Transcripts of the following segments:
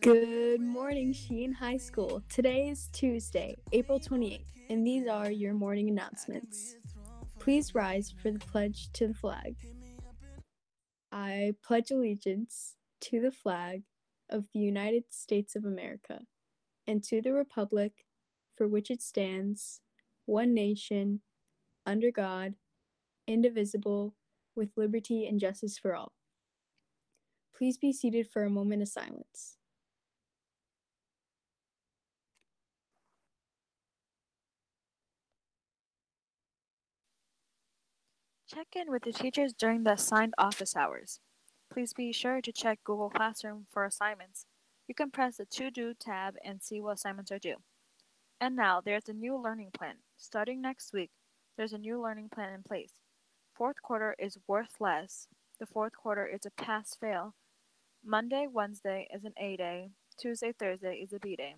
Good morning, Sheehan High School. Today is Tuesday, April 28th, and these are your morning announcements. Please rise for the pledge to the flag. I pledge allegiance to the flag of the United States of America and to the republic for which it stands, one nation, under God, indivisible, with liberty and justice for all. Please be seated for a moment of silence. Check in with the teachers during the assigned office hours. Please be sure to check Google Classroom for assignments. You can press the To Do tab and see what assignments are due. And now there's a new learning plan. Starting next week, there's a new learning plan in place. Fourth quarter is worth less. The fourth quarter is a pass fail. Monday, Wednesday is an A day. Tuesday, Thursday is a B day.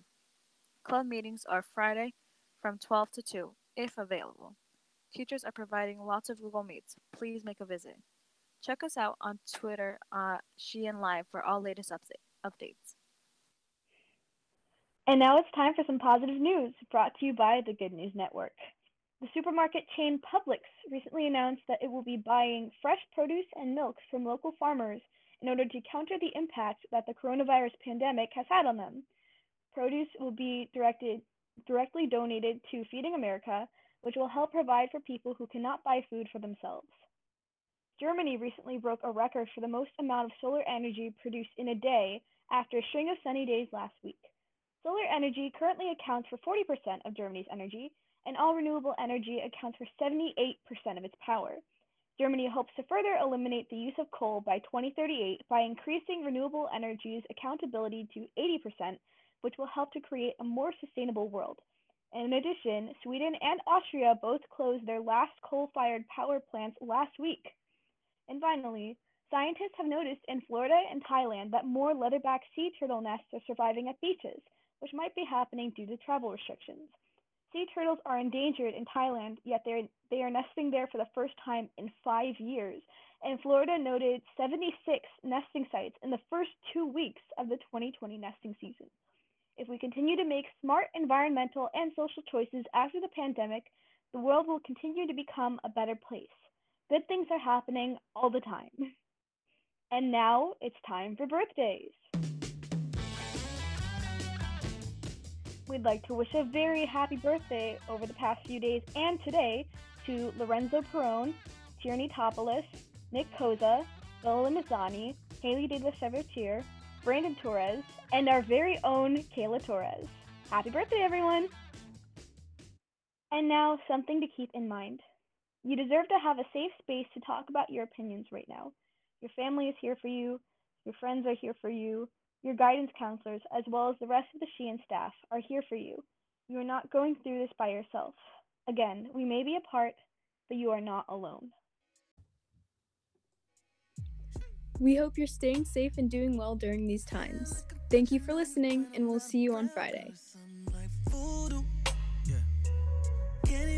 Club meetings are Friday from 12 to 2, if available. Teachers are providing lots of Google Meets. Please make a visit. Check us out on Twitter uh, at Sheehan Live for all latest updates. And now it's time for some positive news brought to you by the Good News Network. The supermarket chain Publix recently announced that it will be buying fresh produce and milk from local farmers in order to counter the impact that the coronavirus pandemic has had on them. Produce will be directed directly donated to Feeding America, which will help provide for people who cannot buy food for themselves. Germany recently broke a record for the most amount of solar energy produced in a day after a string of sunny days last week. Solar energy currently accounts for 40% of Germany's energy, and all renewable energy accounts for 78% of its power. Germany hopes to further eliminate the use of coal by 2038 by increasing renewable energy's accountability to 80%, which will help to create a more sustainable world. In addition, Sweden and Austria both closed their last coal fired power plants last week. And finally, scientists have noticed in Florida and Thailand that more leatherback sea turtle nests are surviving at beaches which might be happening due to travel restrictions. Sea turtles are endangered in Thailand, yet they are nesting there for the first time in five years. And Florida noted 76 nesting sites in the first two weeks of the 2020 nesting season. If we continue to make smart environmental and social choices after the pandemic, the world will continue to become a better place. Good things are happening all the time. And now it's time for birthdays. We'd like to wish a very happy birthday over the past few days and today to Lorenzo Perone, Tierney Topolis, Nick Koza, Bella Mazzani, Haley De La Brandon Torres, and our very own Kayla Torres. Happy birthday, everyone! And now, something to keep in mind. You deserve to have a safe space to talk about your opinions right now. Your family is here for you, your friends are here for you, your guidance counselors, as well as the rest of the Sheehan staff, are here for you. You are not going through this by yourself. Again, we may be apart, but you are not alone. We hope you're staying safe and doing well during these times. Thank you for listening, and we'll see you on Friday. Can't